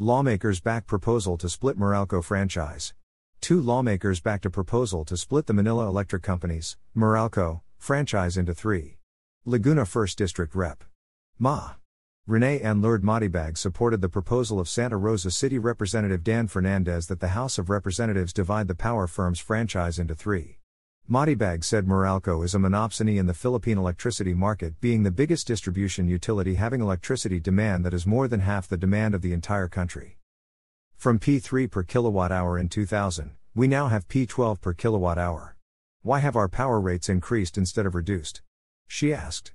Lawmakers back proposal to split Meralco franchise. Two lawmakers backed a proposal to split the Manila Electric Company's, Meralco, franchise into three. Laguna 1st District Rep. Ma. Rene Ann Lourdes Matibag supported the proposal of Santa Rosa City Representative Dan Fernandez that the House of Representatives divide the power firm's franchise into three. Matibag said Meralco is a monopsony in the Philippine electricity market, being the biggest distribution utility having electricity demand that is more than half the demand of the entire country. From P3 per kilowatt hour in 2000, we now have P12 per kilowatt hour. Why have our power rates increased instead of reduced? She asked.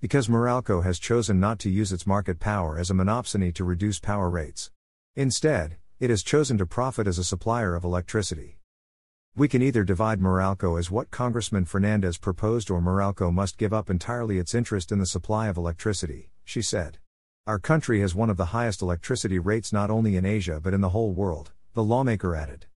Because Meralco has chosen not to use its market power as a monopsony to reduce power rates. Instead, it has chosen to profit as a supplier of electricity. We can either divide Meralco as what Congressman Fernandez proposed or Meralco must give up entirely its interest in the supply of electricity, she said. Our country has one of the highest electricity rates not only in Asia but in the whole world, the lawmaker added.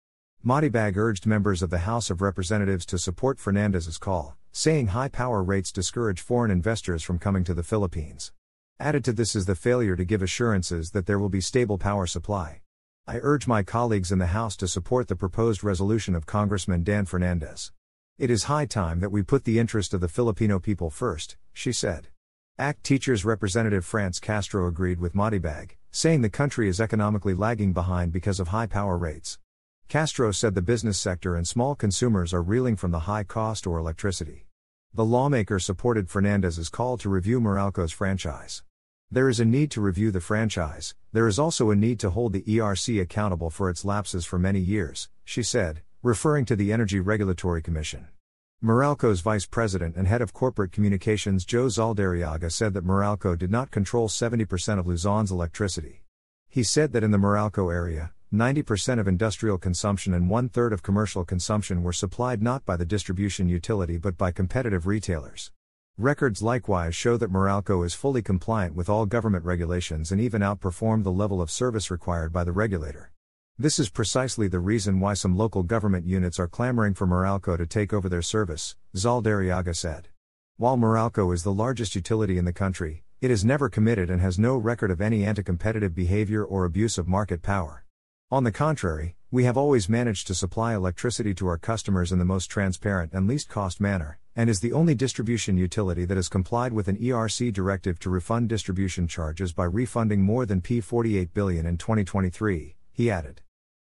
Matibag urged members of the House of Representatives to support Fernandez's call, saying high power rates discourage foreign investors from coming to the Philippines. Added to this is the failure to give assurances that there will be stable power supply. I urge my colleagues in the House to support the proposed resolution of Congressman Dan Fernandez. It is high time that we put the interest of the Filipino people first, she said. ACT Teachers Representative France Castro agreed with Matibag, saying the country is economically lagging behind because of high power rates. Castro said the business sector and small consumers are reeling from the high cost or electricity. The lawmaker supported Fernandez's call to review Meralco's franchise. There is a need to review the franchise, there is also a need to hold the ERC accountable for its lapses for many years, she said, referring to the Energy Regulatory Commission. Meralco's vice president and head of corporate communications Joe Zaldarriaga said that Meralco did not control 70% of Luzon's electricity. He said that in the Meralco area, 90% of industrial consumption and one third of commercial consumption were supplied not by the distribution utility but by competitive retailers. Records likewise show that Meralco is fully compliant with all government regulations and even outperformed the level of service required by the regulator. This is precisely the reason why some local government units are clamoring for Meralco to take over their service, Zaldarriaga said. While Meralco is the largest utility in the country, it is never committed and has no record of any anti competitive behavior or abuse of market power. On the contrary, we have always managed to supply electricity to our customers in the most transparent and least cost manner, and is the only distribution utility that has complied with an ERC directive to refund distribution charges by refunding more than P48 billion in 2023, he added.